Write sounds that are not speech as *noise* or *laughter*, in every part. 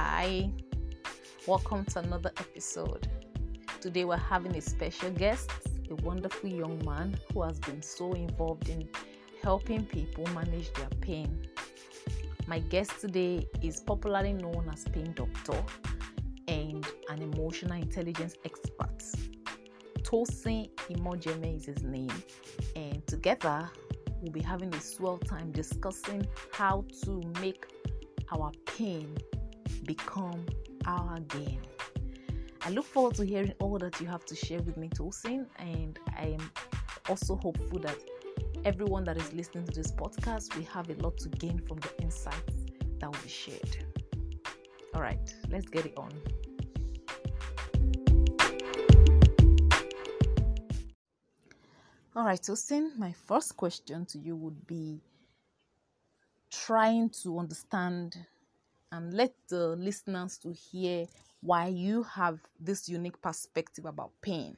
Hi, welcome to another episode. Today we're having a special guest, a wonderful young man who has been so involved in helping people manage their pain. My guest today is popularly known as Pain Doctor and an emotional intelligence expert. Tosin Imhogiemhe is his name, and together we'll be having a swell time discussing how to make our pain become our gain. I look forward to hearing all that you have to share with me, Tosin, and I am also hopeful that everyone that is listening to this podcast will have a lot to gain from the insights that will be shared. All right, let's get it on. All right, Tosin, my first question to you would be trying to understand and let the listeners to hear why you have this unique perspective about pain.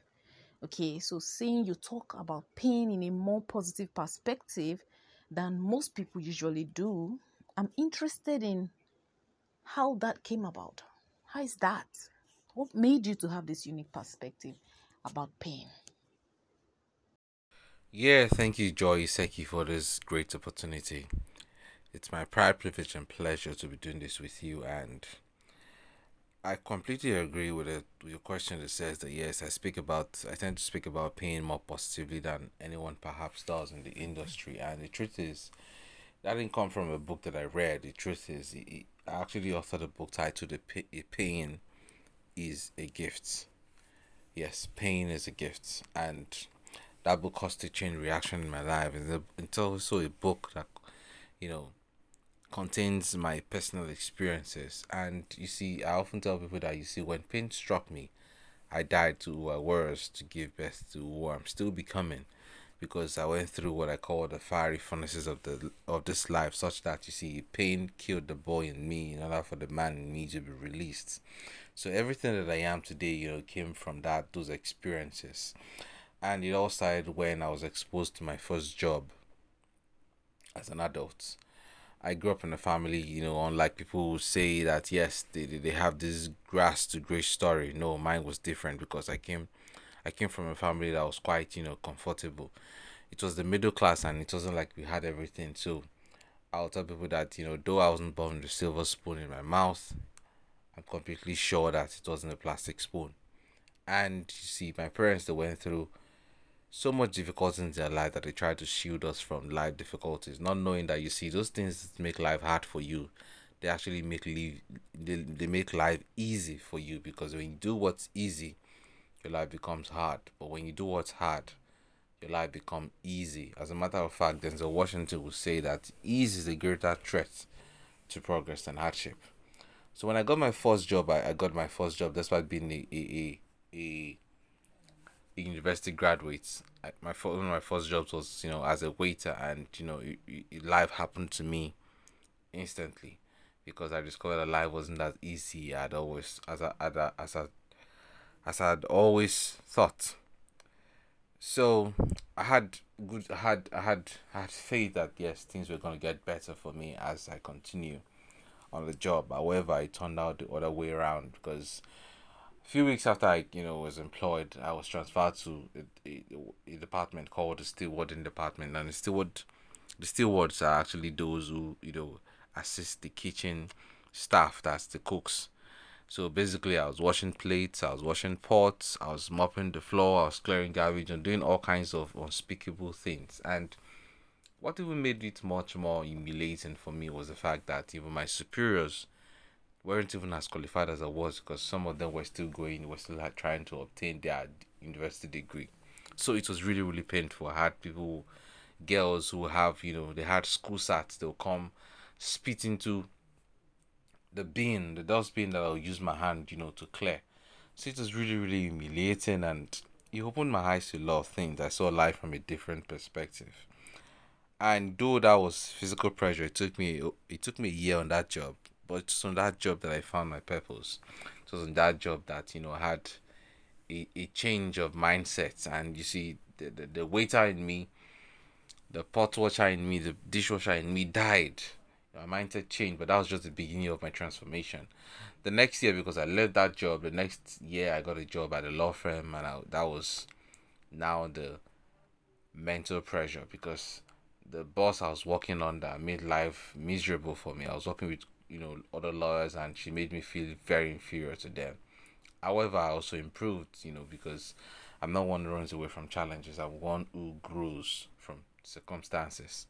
Okay, so seeing you talk about pain in a more positive perspective than most people usually do, I'm interested in how that came about. How is that? What made you to have this unique perspective about pain? Yeah, thank you, Joy Iseki, for this great opportunity. It's my pride, privilege, and pleasure to be doing this with you. And I completely agree with, it, with your question that says that yes, I speak about, I tend to speak about pain more positively than anyone perhaps does in the industry. And the truth is, that didn't come from a book that I read. The truth is, I actually authored a book titled "A Pain is a Gift." Yes, pain is a gift, and that book caused a chain reaction in my life. It's also a book that, you know, contains my personal experiences. And you see, I often tell people that you see, when pain struck me, I died to uh, words to give birth to who I'm still becoming, because I went through what I call the fiery furnaces of the of this life, such that you see, pain killed the boy in me in order for the man in me to be released. So everything that I am today, you know, came from that those experiences, and it all started when I was exposed to my first job as an adult I grew up in a family, you know, unlike people who say that yes, they they have this grass to grace story. No, mine was different because I came I came from a family that was quite, you know, comfortable. It was the middle class and it wasn't like we had everything. So I'll tell people that, you know, though I wasn't born with a silver spoon in my mouth, I'm completely sure that it wasn't a plastic spoon. And you see, my parents they went through so much difficulty in their life that they try to shield us from life difficulties, not knowing that you see those things make life hard for you, they actually make live they, they make life easy for you because when you do what's easy, your life becomes hard. But when you do what's hard, your life becomes easy. As a matter of fact, Denzel Washington will say that ease is a greater threat to progress than hardship. So when I got my first job, I, I got my first job despite being a, a, a, a university graduates, my first, one of my first jobs was you know as a waiter, and you know it, it, life happened to me instantly because I discovered that life wasn't as easy I'd always as I, as as I as I'd always thought. So I had good I had I had I had faith that yes things were gonna get better for me as I continue on the job. However, it turned out the other way around because few weeks after I, you know, was employed, I was transferred to a, a, a department called the stewarding department, and the steward, the stewards are actually those who, you know, assist the kitchen staff. That's the cooks. So basically, I was washing plates, I was washing pots, I was mopping the floor, I was clearing garbage, and doing all kinds of unspeakable things. And what even made it much more humiliating for me was the fact that even my superiors weren't even as qualified as I was because some of them were still going, were still trying to obtain their university degree. So it was really, really painful. I had people, girls who have, you know, they had school sats, they'll come spit into the bin, the dustbin that I'll use my hand, you know, to clear. So it was really, really humiliating and it opened my eyes to a lot of things. I saw life from a different perspective. And though that was physical pressure, it took me it took me a year on that job but it's on that job that I found my purpose. It was on that job that you know had a, a change of mindset, and you see the, the, the waiter in me, the pot washer in me, the dishwasher in me died my mindset changed, but that was just the beginning of my transformation. The next year, because I left that job, the next year I got a job at a law firm, and I, that was now the mental pressure because the boss I was working under made life miserable for me. I was working with you know other lawyers, and she made me feel very inferior to them. However, I also improved, you know, because I'm not one who runs away from challenges. I'm one who grows from circumstances.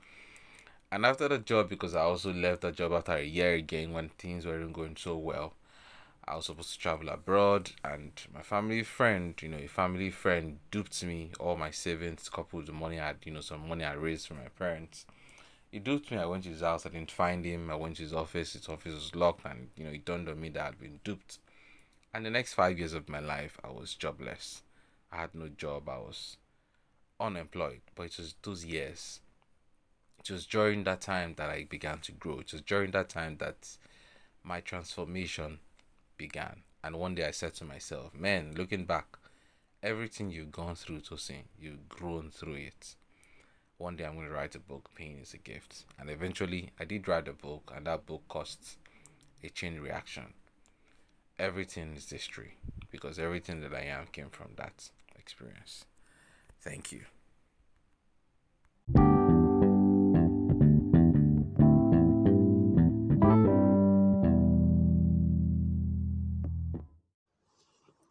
And after the job, because I also left the job after a year again when things weren't going so well, I was supposed to travel abroad, and my family friend, you know, a family friend duped me, all my savings, coupled with the money I had, you know, some money I raised from my parents. He duped me. I went to his house, I didn't find him. I went to his office, his office was locked, and, you know, it dawned on me that I'd been duped. And the next five years of my life, I was jobless. I had no job, I was unemployed. But it was those years it was during that time that I began to grow. It was during that time that my transformation began. And one day I said to myself, man, looking back, everything you've gone through, Tosin, you've grown through it. One day I'm going to write a book, Pain is a Gift. And eventually I did write a book, and that book cost a chain reaction. Everything is history because everything that I am came from that experience. Thank you.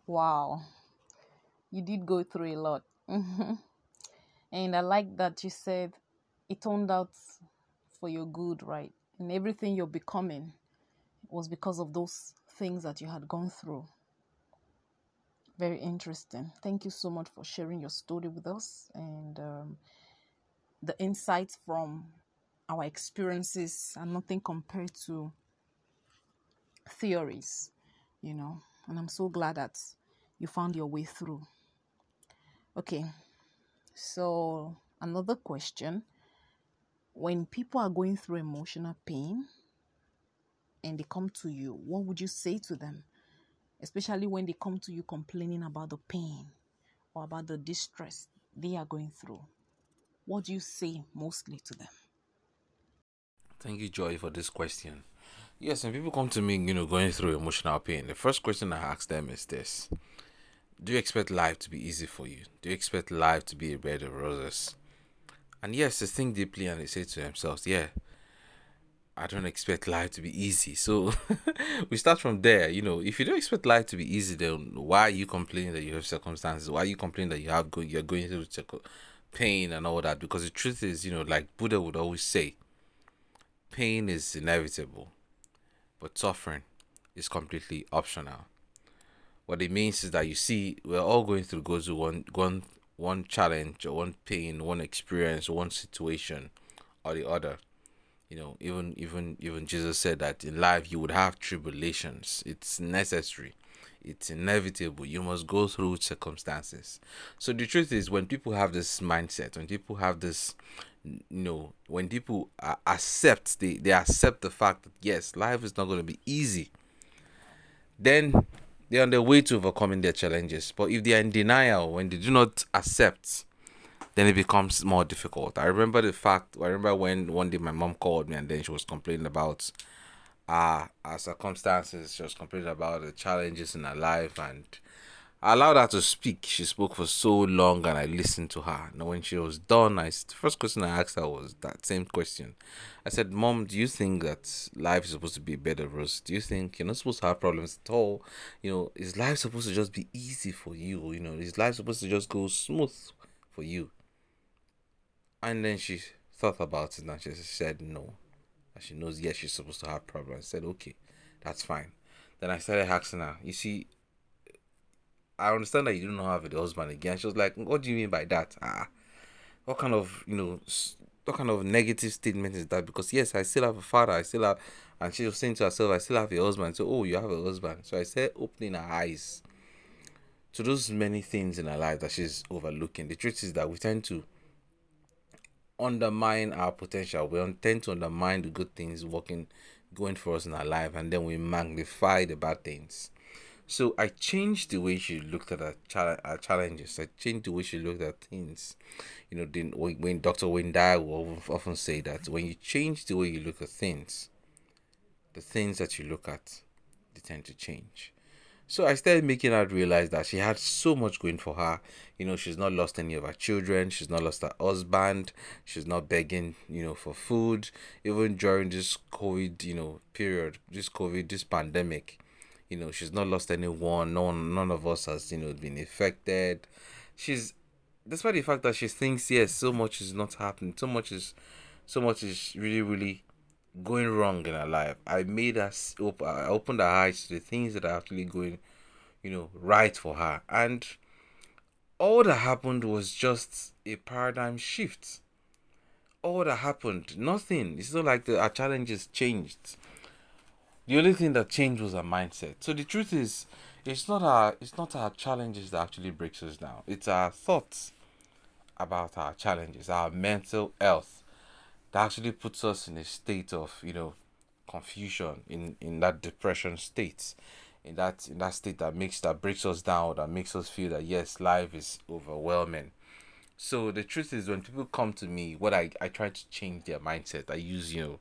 Wow, you did go through a lot. *laughs* and I like that you said it turned out for your good, right? And everything you're becoming was because of those things that you had gone through. Very interesting. Thank you so much for sharing your story with us and um, the insights from our experiences are nothing compared to theories, you know. And I'm so glad that you found your way through. Okay, so another question when people are going through emotional pain and they come to you, what would you say to them? Especially when they come to you complaining about the pain or about the distress they are going through. What do you say mostly to them? Thank you, Joy, for this question. Yes, when people come to me, you know, going through emotional pain, the first question I ask them is this do you expect life to be easy for you? Do you expect life to be a bed of roses? And yes, they think deeply and they say to themselves, yeah, I don't expect life to be easy. So *laughs* we start from there. You know, if you don't expect life to be easy, then why are you complaining that you have circumstances? Why are you complaining that you have go- you're going through pain and all that? Because the truth is, you know, like Buddha would always say, pain is inevitable, but suffering is completely optional. What it means is that you see, we're all going through goes through one one one challenge or one pain, one experience, one situation or the other. You know, even even even Jesus said that in life you would have tribulations. It's necessary. It's inevitable. You must go through circumstances. So the truth is, when people have this mindset, when people have this, you know, when people accept, they they accept the fact that yes, life is not going to be easy. Then they're on their way to overcoming their challenges. But if they are in denial, when they do not accept, then it becomes more difficult. I remember the fact, I remember when one day my mom called me and then she was complaining about uh, our circumstances. She was complaining about the challenges in her life and I allowed her to speak. She spoke for so long and I listened to her. And when she was done, I the first question I asked her was that same question. I said, Mom, do you think that life is supposed to be better of roses? Do you think you're not supposed to have problems at all? You know, is life supposed to just be easy for you? You know, is life supposed to just go smooth for you? And then she thought about it and she said no. And she knows yes, she's supposed to have problems. I said, Okay, that's fine. Then I started asking her, you see, I understand that you don't have a husband again. She was like, What do you mean by that? Ah, what kind of, you know, what kind of negative statement is that? Because yes, I still have a father, I still have, and she was saying to herself, I still have a husband. So, oh, you have a husband. So I said, opening her eyes to those many things in her life that she's overlooking. The truth is that we tend to undermine our potential. We tend to undermine the good things working, going for us in our life, and then we magnify the bad things. So I changed the way she looked at her, her challenges. I changed the way she looked at things. You know, then when Dr. Dyer will often say that when you change the way you look at things, the things that you look at, they tend to change. So I started making her realize that she had so much going for her. You know, she's not lost any of her children. She's not lost her husband. She's not begging, you know, for food. Even during this COVID, you know, period, this COVID, this pandemic, you know, she's not lost anyone. No one, none of us has, you know, been affected. She's, despite the fact that she thinks, yes, so much is not happening. So much is, so much is really, really going wrong in her life. I made her open. I opened her eyes to the things that are actually going, you know, right for her. And all that happened was just a paradigm shift. All that happened, nothing. It's not like the our challenges changed. The only thing that changed was our mindset. So the truth is, it's not our it's not our challenges that actually breaks us down. It's our thoughts about our challenges, our mental health that actually puts us in a state of you know confusion in in that depression state in that in that state that makes that breaks us down that makes us feel that yes life is overwhelming so the truth is when people come to me what i i try to change their mindset i use you know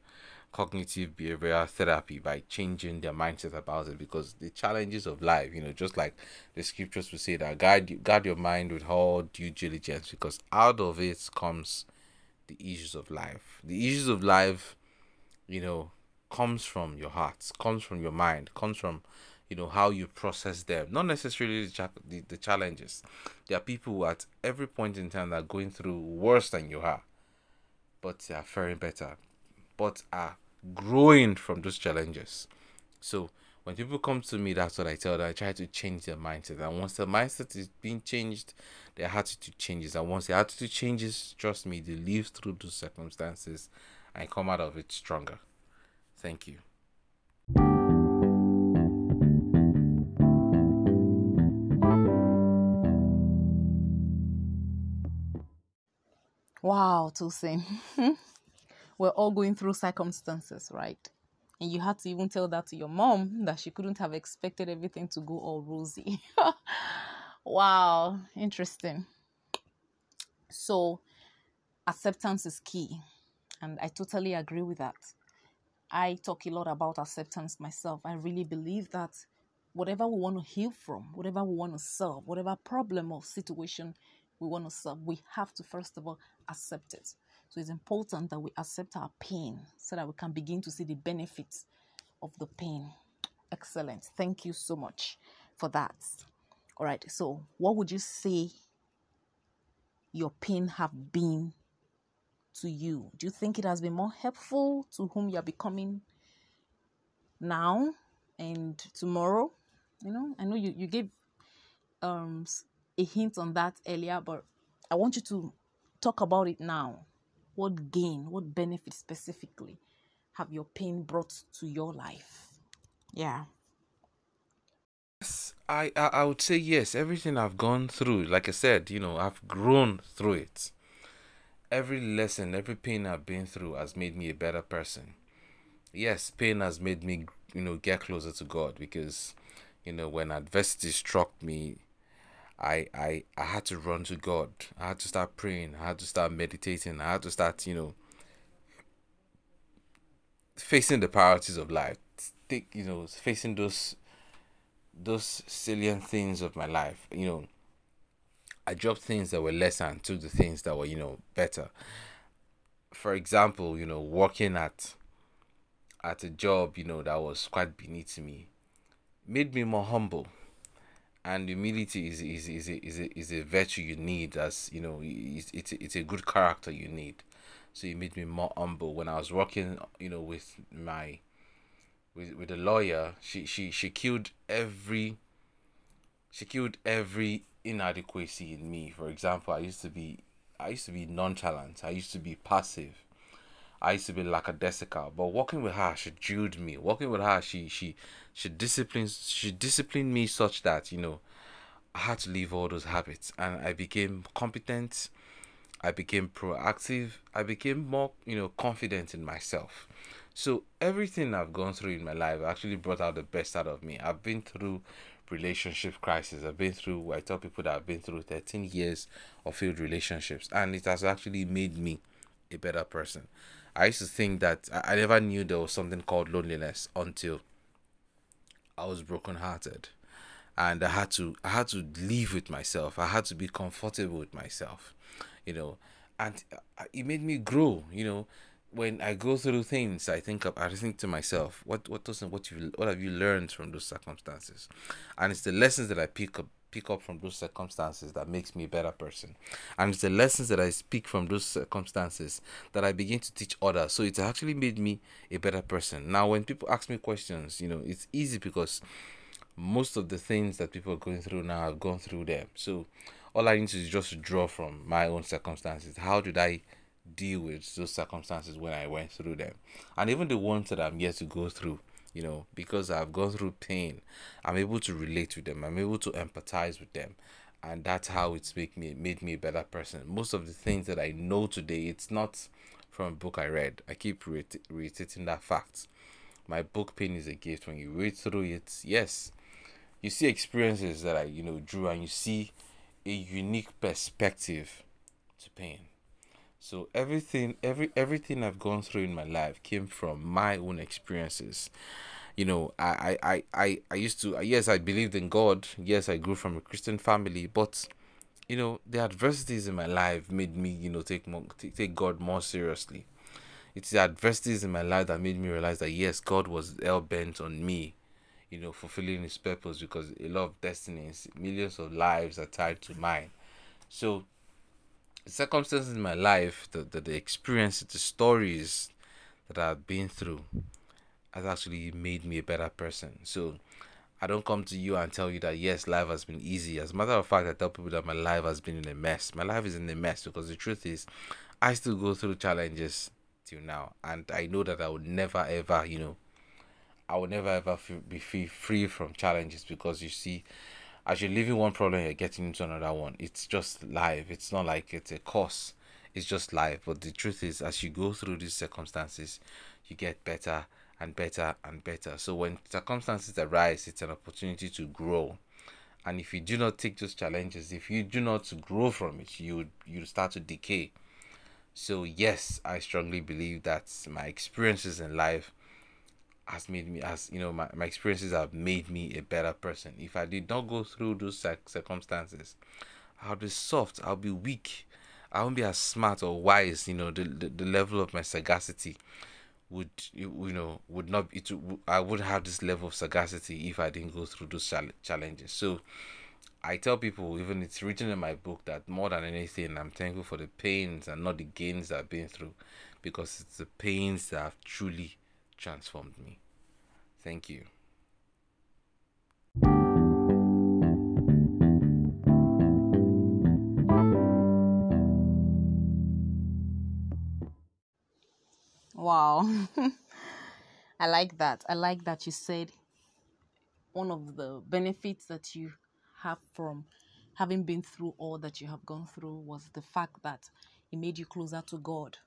cognitive behavioral therapy by changing their mindset about it because the challenges of life you know just like the scriptures will say that guard guard your mind with all due diligence because out of it comes the issues of life. The issues of life, you know, comes from your heart, comes from your mind, comes from, you know, how you process them. Not necessarily the, cha- the, the challenges. There are people at every point in time that are going through worse than you are, but they are faring better, but are growing from those challenges. So when people come to me, that's what I tell them. I try to change their mindset. And once the mindset is being changed, their attitude changes. And once the attitude changes, trust me, they live through those circumstances and come out of it stronger. Thank you. Wow, Tosin. *laughs* We're all going through circumstances, right? And you had to even tell that to your mom that she couldn't have expected everything to go all rosy. *laughs* Wow, interesting. So, acceptance is key, and I totally agree with that. I talk a lot about acceptance myself. I really believe that whatever we want to heal from, whatever we want to solve, whatever problem or situation we want to solve, we have to first of all accept it. So it's important that we accept our pain so that we can begin to see the benefits of the pain. Excellent. Thank you so much for that. All right. So, what would you say your pain have been to you? Do you think it has been more helpful to whom you are becoming now and tomorrow? You know, I know you, you gave um a hint on that earlier, but I want you to talk about it now. What gain, what benefit specifically have your pain brought to your life? Yeah. Yes, I, I I would say yes. Everything I've gone through, like I said, you know, I've grown through it. Every lesson, every pain I've been through has made me a better person. Yes, pain has made me, you know, get closer to God because, you know, when adversity struck me, I I I had to run to God. I had to start praying. I had to start meditating. I had to start, you know, facing the priorities of life. Think, you know, facing those those salient things of my life. You know, I dropped things that were lesser and took the things that were, you know, better. For example, you know, working at at a job, you know, that was quite beneath me, made me more humble. And humility is is is a, is a, is a virtue you need as you know it's it's a, it's a good character you need. So it made me more humble when I was working, you know, with my with with a lawyer, she she she killed every she killed every inadequacy in me. For example, I used to be I used to be nonchalant. I used to be passive. I used to be lackadaisical. But working with her, she drilled me. Working with her, she she she disciplines she disciplined me such that, you know, I had to leave all those habits and I became competent. I became proactive. I became more, you know, confident in myself. So everything I've gone through in my life actually brought out the best out of me. I've been through relationship crisis. I've been through, I tell people that I've been through 13 years of failed relationships, and it has actually made me a better person. I used to think that I, never knew there was something called loneliness until I was brokenhearted. And I had to I had to live with myself. I had to be comfortable with myself, you know, and uh, it made me grow. You know, when I go through things, I think of, I think to myself, what what doesn't what you what have you learned from those circumstances, and it's the lessons that I pick up pick up from those circumstances that makes me a better person, and it's the lessons that I speak from those circumstances that I begin to teach others. So it's actually made me a better person. Now, when people ask me questions, you know, it's easy because most of the things that people are going through now, I've gone through them. So all I need to is just draw from my own circumstances. How did I deal with those circumstances when I went through them, and even the ones that I'm yet to go through. You know, because I've gone through pain, I'm able to relate with them. I'm able to empathize with them, and that's how it's make me made me a better person. Most of the things that I know today, it's not from a book I read. I keep reiterating that fact. My book Pain is a gift. When you read through it, yes, you see experiences that I you know drew, and you see a unique perspective to pain so everything, every everything I've gone through in my life came from my own experiences. You know, I I I I used to yes I believed in God. Yes, I grew from a Christian family, but you know the adversities in my life made me you know take more take God more seriously. It's the adversities in my life that made me realize that yes, God was hell bent on me, you know, fulfilling His purpose because a lot of destinies, millions of lives are tied to mine. So the circumstances in my life, the, the, the experiences, the stories that I've been through has actually made me a better person. So I don't come to you and tell you that yes, life has been easy. As a matter of fact, I tell people that my life has been in a mess. My life is in a mess because the truth is, I still go through challenges till now, and I know that I will never ever, you know, I will never ever be free free from challenges because you see, as you're leaving one problem, you're getting into another one. It's just life. It's not like it's a course. It's just life. But the truth is, as you go through these circumstances, you get better and better and better. So when circumstances arise, it's an opportunity to grow. And if you do not take those challenges, if you do not grow from it, you you start to decay. So yes, I strongly believe that my experiences in life has made me as you know my, my experiences have made me a better person. If i did not go through those circumstances i'll be soft i'll be weak. I won't be as smart or wise you know the, the, the level of my sagacity would you know would not it i would have this level of sagacity if i didn't go through those challenges. So i tell people even it's written in my book that more than anything i'm thankful for the pains and not the gains i've been through because it's the pains that have truly transformed me. Thank you. Wow. *laughs* I like that. I like that you said one of the benefits that you have from having been through all that you have gone through was the fact that it made you closer to God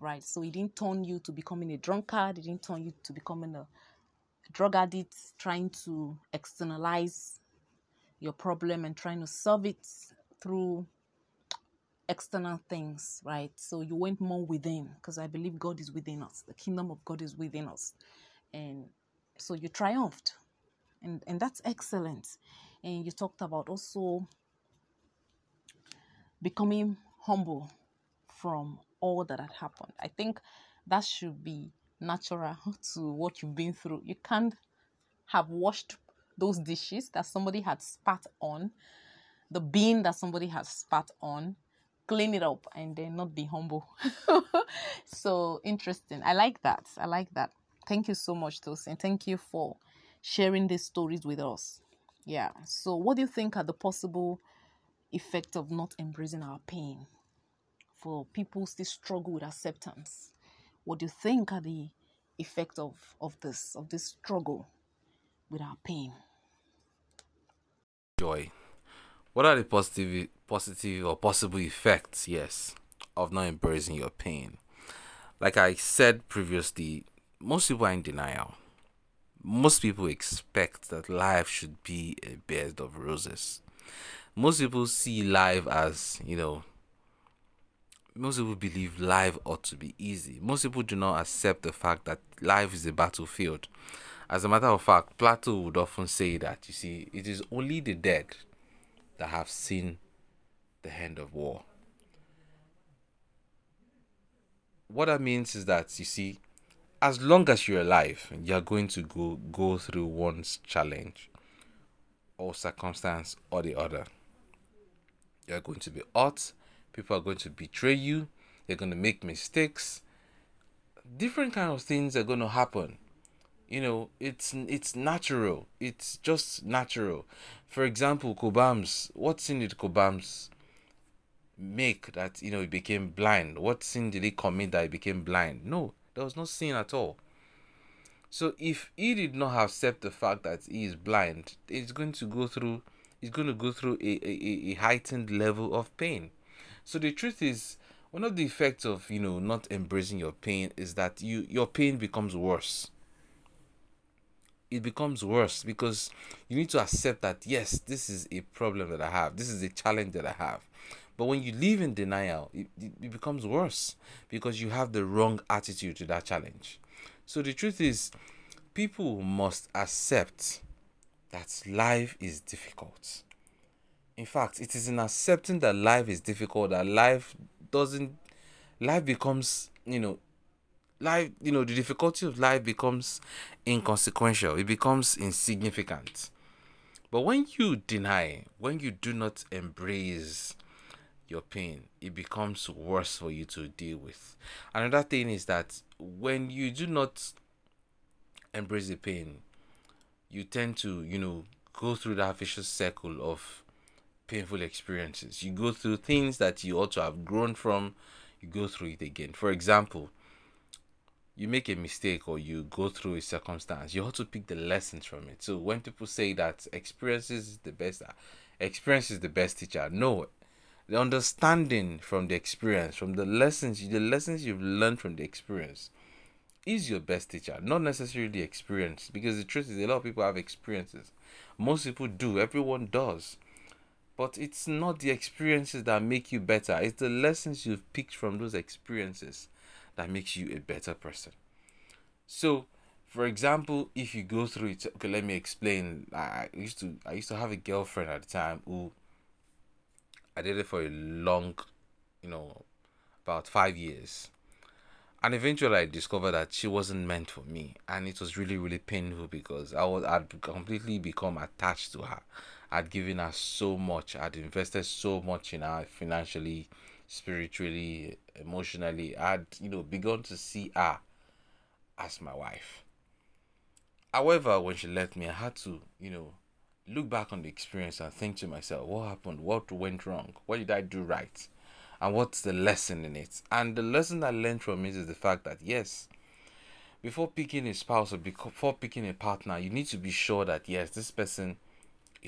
right? So it didn't turn you to becoming a drunkard, it didn't turn you to becoming a drug addict, trying to externalize your problem and trying to solve it through external things, right? So you went more within because I believe God is within us. The kingdom of God is within us. And so you triumphed. And and that's excellent. And you talked about also becoming humble from all that had happened. I think that should be natural *laughs* to what you've been through. You can't have washed those dishes that somebody had spat on, the bean that somebody has spat on, clean it up, and then not be humble. *laughs* so interesting. I like that. I like that. Thank you so much, Tosin. Thank you for sharing these stories with us. Yeah. So, what do you think are the possible effects of not embracing our pain? For people still struggle with acceptance. What do you think are the effects of, of this of this struggle with our pain? Joy. What are the positive positive or possible effects, yes, of not embracing your pain? Like I said previously, most people are in denial. most people expect that life should be a bed of roses. Most people see life as, you know, most people believe life ought to be easy. Most people do not accept the fact that life is a battlefield. As a matter of fact, Plato would often say that, you see, it is only the dead that have seen the end of war. What that means is that, you see, as long as you're alive, you're going to go go through one's challenge or circumstance or the other. You're going to be hurt, people are going to betray you, they're going to make mistakes. Different kind of things are going to happen. You know, it's it's natural. It's just natural. For example, Cobhams, what sin did Cobhams make that you know he became blind? What sin did he commit that he became blind? No, there was no sin at all. So if he did not accept the fact that he is blind, he's going to go through he's going to go through a, a, a heightened level of pain. So the truth is one of the effects of you know not embracing your pain is that you your pain becomes worse. It becomes worse because you need to accept that yes, this is a problem that I have. This is a challenge that I have. But when you live in denial, it, it becomes worse because you have the wrong attitude to that challenge. So the truth is, people must accept that life is difficult. In fact, it is in accepting that life is difficult that life doesn't, life becomes, you know, life, you know, the difficulty of life becomes inconsequential, it becomes insignificant. But when you deny, when you do not embrace your pain, it becomes worse for you to deal with. Another thing is that when you do not embrace the pain, you tend to, you know, go through that vicious circle of painful experiences. You go through things that you ought to have grown from, you go through it again. For example, you make a mistake or you go through a circumstance, you have to pick the lessons from it. So when people say that experiences is the best, ah, experience is the best teacher, no, the understanding from the experience, from the lessons, the lessons you've learned from the experience, is your best teacher, not necessarily the experience. Because the truth is, a lot of people have experiences. Most people do. Everyone does. But it's not the experiences that make you better. It's the lessons you've picked from those experiences that makes you a better person. So, for example, if you go through it, okay, let me explain. I used to I used to have a girlfriend at the time who I did it for a long, you know, about five years. And eventually I discovered that she wasn't meant for me. And it was really, really painful because I was I'd completely become attached to her. I'd given us so much, I'd invested so much in her financially, spiritually, emotionally. I'd, you know, begun to see her as my wife. However, when she left me, I had to, you know, look back on the experience and think to myself, what happened? What went wrong? What did I do right? And what's the lesson in it? And the lesson I learned from it is the fact that yes, before picking a spouse or before picking a partner, you need to be sure that yes, this person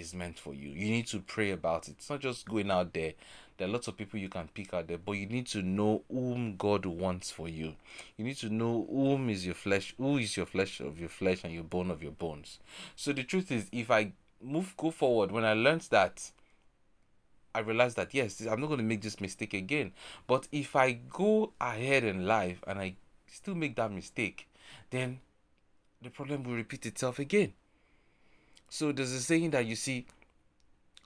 is meant for you. You need to pray about it. It's not just going out there. There are lots of people you can pick out there, but you need to know whom God wants for you. You need to know whom is your flesh, who is your flesh of your flesh and your bone of your bones. So the truth is, if I move go forward when I learned that I realized that yes, I'm not going to make this mistake again. But if I go ahead in life and I still make that mistake, then the problem will repeat itself again. So there's a saying that you see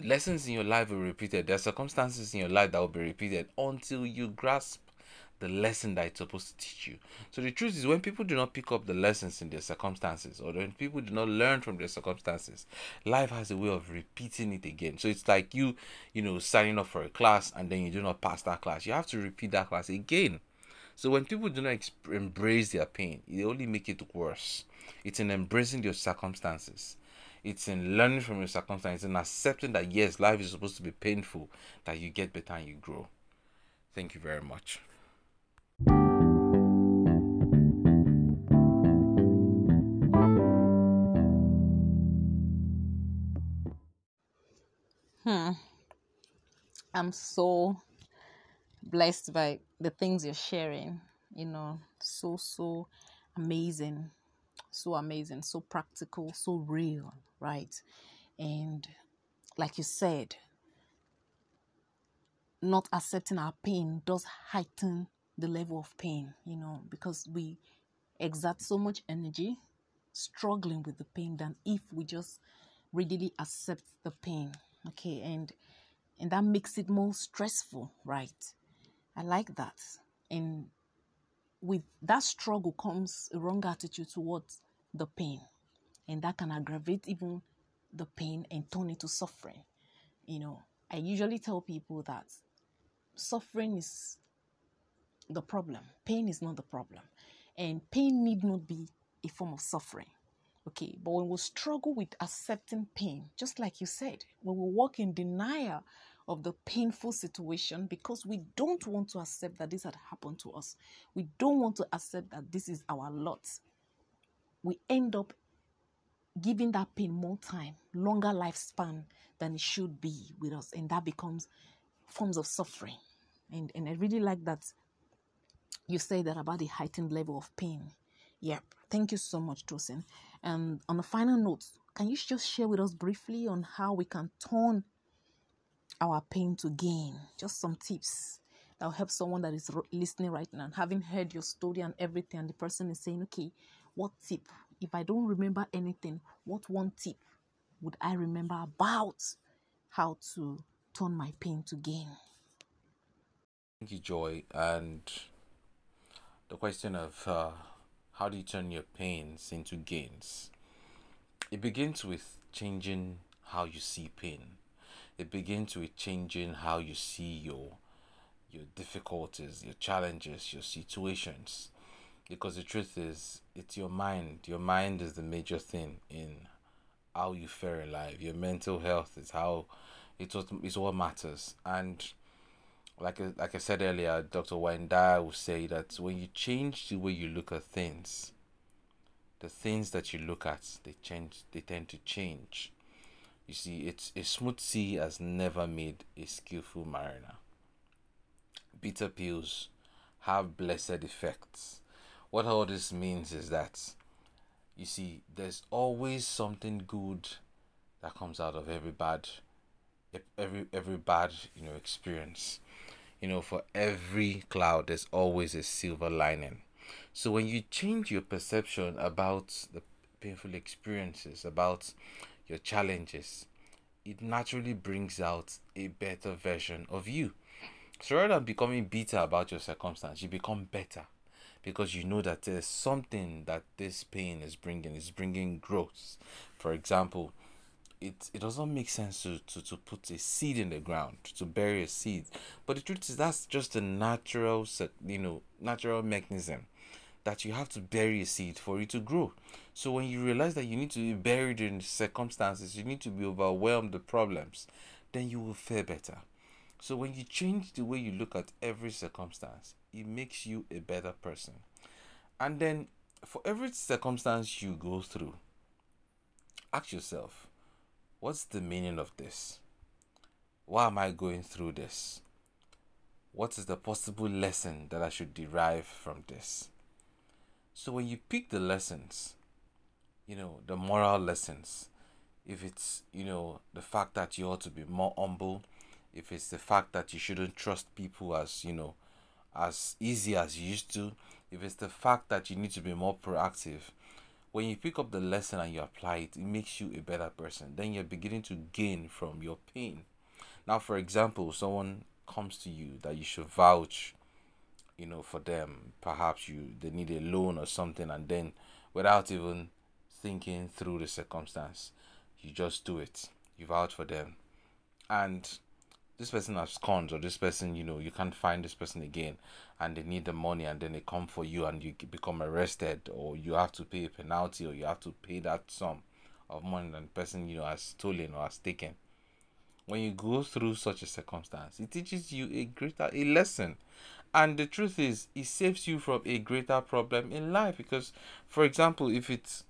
lessons in your life will be repeated. There are circumstances in your life that will be repeated until you grasp the lesson that it's supposed to teach you. So the truth is, when people do not pick up the lessons in their circumstances, or when people do not learn from their circumstances, life has a way of repeating it again. So it's like you, you know, signing up for a class and then you do not pass that class. You have to repeat that class again. So when people do not embrace their pain, they only make it worse. It's in embracing your circumstances. It's in learning from your circumstances and accepting that yes, life is supposed to be painful, that you get better and you grow. Thank you very much. Hmm. I'm so blessed by the things you're sharing. You know, so, so amazing. So amazing, so practical, so real, right? And like you said, not accepting our pain does heighten the level of pain, you know, because we exert so much energy struggling with the pain than if we just readily accept the pain. Okay, and and that makes it more stressful, right? I like that. And with that struggle comes a wrong attitude towards the pain. And that can aggravate even the pain and turn it to suffering. You know, I usually tell people that suffering is the problem, pain is not the problem. And pain need not be a form of suffering. Okay, but when we struggle with accepting pain, just like you said, when we walk in denial of the painful situation because we don't want to accept that this had happened to us, we don't want to accept that this is our lot, we end up giving that pain more time, longer lifespan than it should be with us, and that becomes forms of suffering. And and I really like that you say that about the heightened level of pain. Yep. Thank you so much, Tosin. And on a final note, can you just share with us briefly on how we can turn our pain to gain? Just some tips that will help someone that is listening right now and having heard your story and everything, and the person is saying, okay, what tip? If I don't remember anything, what one tip would I remember about how to turn my pain to gain? Thank you, Joy. And the question of uh, how do you turn your pains into gains? It begins with changing how you see pain. It begins with changing how you see your your difficulties, your challenges, your situations. Because the truth is, it's your mind. Your mind is the major thing in how you fare in life. Your mental health is how it's what, it's what matters. And like like I said earlier, Dr. Dyer will say that when you change the way you look at things, the things that you look at they change. They tend to change. You see, it's a smooth sea has never made a skillful mariner. Bitter pills have blessed effects. What all this means is that you see, there's always something good that comes out of every bad every every bad you know experience you know, for every cloud, there's always a silver lining. So when you change your perception about the painful experiences, about your challenges, it naturally brings out a better version of you. So rather than becoming bitter about your circumstance, you become better because you know that there's something that this pain is bringing. It's bringing growth. For example, it it doesn't make sense to, to, to put a seed in the ground to bury a seed but the truth is that's just a natural you know natural mechanism that you have to bury a seed for it to grow so when you realize that you need to be buried in circumstances you need to be overwhelmed with problems then you will fare better so when you change the way you look at every circumstance it makes you a better person and then for every circumstance you go through ask yourself What's the meaning of this? Why am I going through this? What is the possible lesson that I should derive from this? So when you pick the lessons, you know, the moral lessons, if it's, you know, the fact that you ought to be more humble, if it's the fact that you shouldn't trust people as, you know, as easy as you used to, if it's the fact that you need to be more proactive, when you pick up the lesson and you apply it, it makes you a better person. Then you're beginning to gain from your pain. Now, for example, someone comes to you that you should vouch, you know, for them. Perhaps you they need a loan or something, and then without even thinking through the circumstance, you just do it. You vouch for them, and this person has cons or this person you know you can't find this person again and they need the money and then they come for you and you become arrested or you have to pay a penalty or you have to pay that sum of money that the person you know has stolen or has taken when you go through such a circumstance it teaches you a greater a lesson and the truth is it saves you from a greater problem in life because for example if it's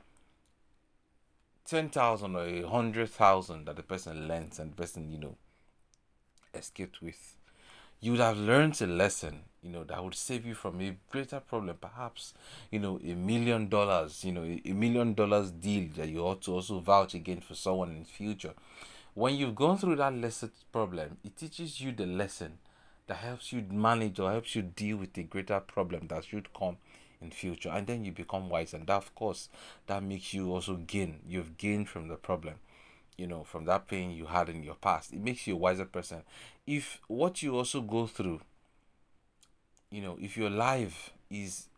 10,000 or a 100,000 that the person lends and the person you know escaped with you would have learned a lesson you know that would save you from a greater problem. Perhaps you know a million dollars you know a million dollars deal that you ought to also vouch again for someone in the future. When you've gone through that lesson problem it teaches you the lesson that helps you manage or helps you deal with the greater problem that should come in future. And then you become wise. And that of course that makes you also gain. You've gained from the problem you know from that pain you had in your past. It makes you a wiser person. If what you also go through you know if your life is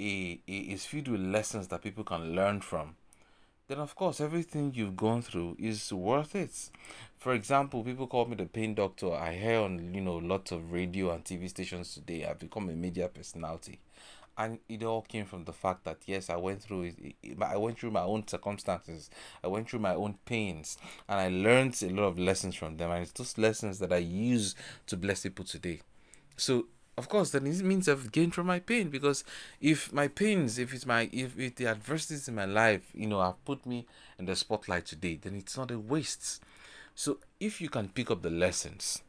a, a is filled with lessons that people can learn from then of course everything you've gone through is worth it. For example people call me the pain doctor. I hear on you know lots of radio and tv stations today i've become a media personality. And it all came from the fact that yes i went through it i went through my own circumstances. I went through my own pains. And i learned a lot of lessons from them. And it's those lessons that i use to bless people today. So of course then it means i've gained from my pain because if my pains if it's my if, if the adversities in my life you know have put me in the spotlight today then it's not a waste. So if you can pick up the lessons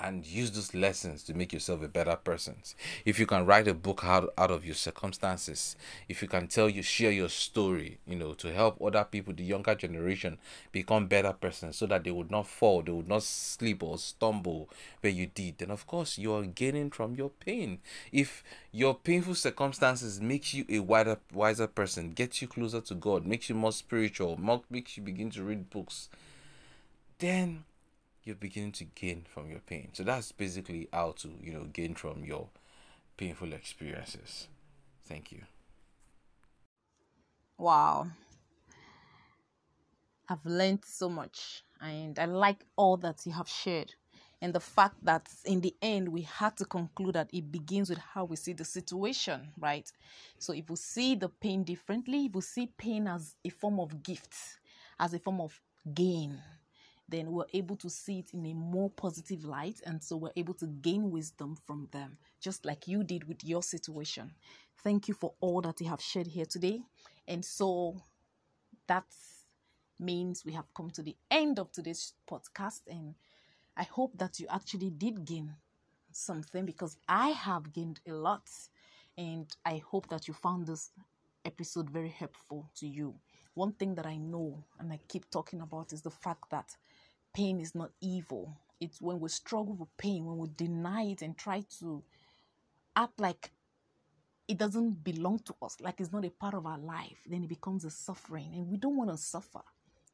and use those lessons to make yourself a better person. If you can write a book out, out of your circumstances, if you can tell you share your story, you know, to help other people, the younger generation, become better persons so that they would not fall, they would not sleep or stumble where you did, then of course you are gaining from your pain. If your painful circumstances makes you a wider wiser person, gets you closer to God, makes you more spiritual, makes you begin to read books, then you're beginning to gain from your pain. So that's basically how to, you know, gain from your painful experiences. Thank you. Wow. I've learned so much and I like all that you have shared. And the fact that in the end we had to conclude that it begins with how we see the situation, right? So if we see the pain differently, if we see pain as a form of gift, as a form of gain, then we're able to see it in a more positive light. And so we're able to gain wisdom from them, just like you did with your situation. Thank you for all that you have shared here today. And so that means we have come to the end of today's podcast. And I hope that you actually did gain something because I have gained a lot. And I hope that you found this episode very helpful to you. One thing that I know and I keep talking about is the fact that pain is not evil. It's when we struggle with pain, when we deny it and try to act like it doesn't belong to us, like it's not a part of our life, then it becomes a suffering. And we don't want to suffer.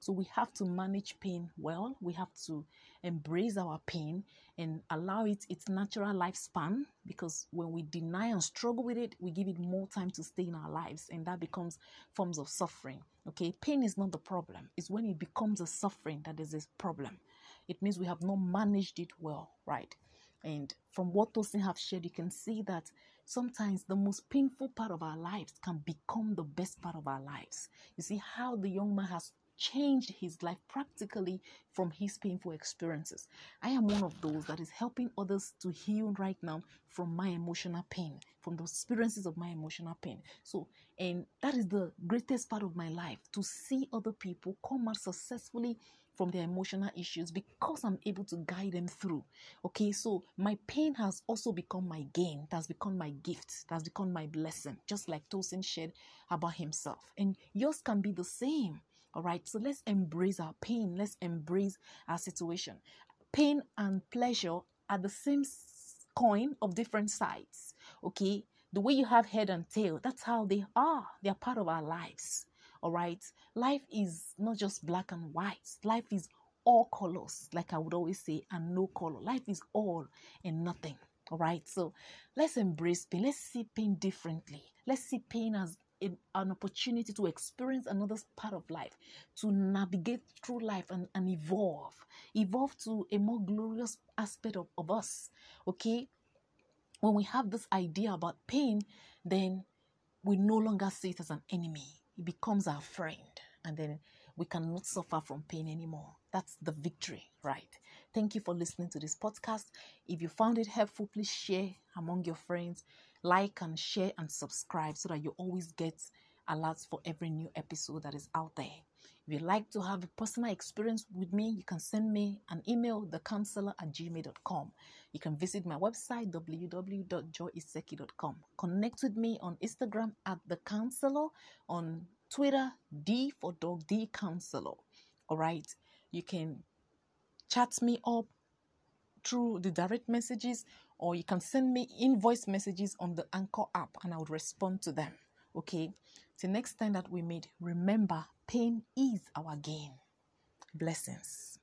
So we have to manage pain well. We have to embrace our pain and allow it its natural lifespan because when we deny and struggle with it, we give it more time to stay in our lives and that becomes forms of suffering. Okay, pain is not the problem. It's when it becomes a suffering that is a problem. It means we have not managed it well, right? And from what those have shared, you can see that sometimes the most painful part of our lives can become the best part of our lives. You see how the young man has changed his life practically from his painful experiences. I am one of those that is helping others to heal right now from my emotional pain, from the experiences of my emotional pain. So, and that is the greatest part of my life to see other people come out successfully from their emotional issues because I'm able to guide them through. Okay, so my pain has also become my gain, that's become my gift, that's become my blessing, just like Tosin shared about himself. And yours can be the same. All right, so let's embrace our pain, let's embrace our situation. Pain and pleasure are the same coin of different sides. Okay, the way you have head and tail, that's how they are, they are part of our lives. All right, life is not just black and white, life is all colors, like I would always say, and no color. Life is all and nothing. All right, so let's embrace pain. Let's see pain differently. Let's see pain as an opportunity to experience another part of life, to navigate through life and, and evolve, evolve to a more glorious aspect of, of us. Okay? When we have this idea about pain, then we no longer see it as an enemy, it becomes our friend, and then we cannot suffer from pain anymore. That's the victory, right? Thank you for listening to this podcast. If you found it helpful, please share among your friends like and share and subscribe so that you always get alerts for every new episode that is out there. If you'd like to have a personal experience with me, you can send me an email, thecounselor at gmail.com. You can visit my website, www.joyiseki.com. Connect with me on Instagram at thecounselor, on Twitter, D for dog, D counselor. All right. You can chat me up through the direct messages or you can send me invoice messages on the Anchor app and I will respond to them. Okay. Till next time that we meet, remember pain is our gain. Blessings.